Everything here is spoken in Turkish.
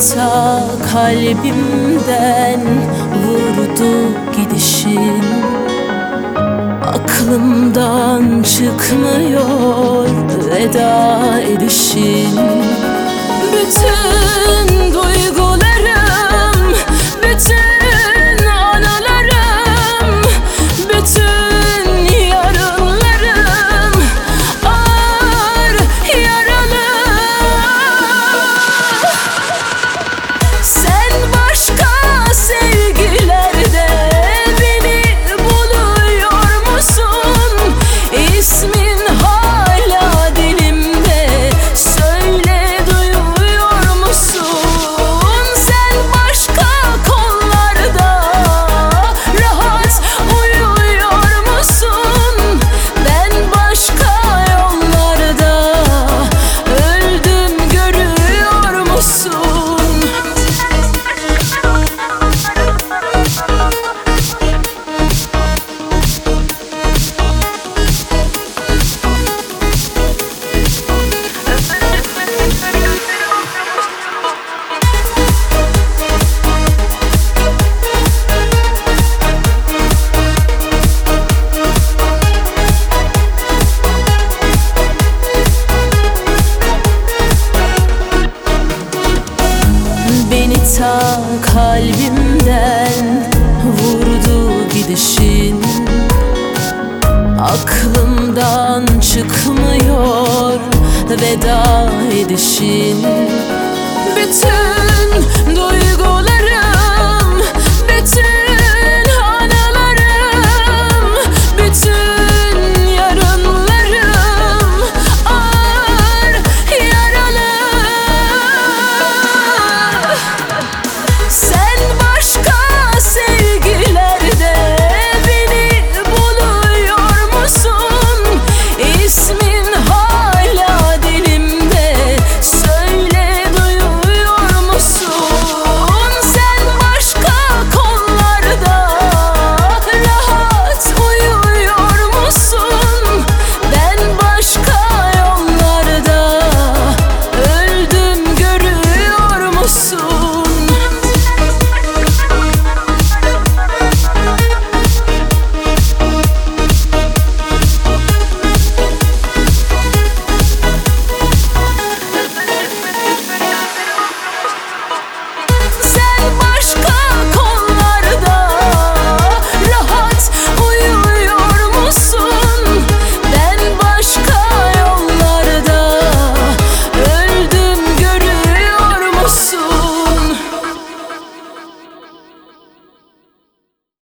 ta kalbimden vurdu gidişin Aklımdan çıkmıyor veda edişin Bütün ta kalbimden vurdu gidişin. Aklımdan çıkmıyor veda edişin. Bütün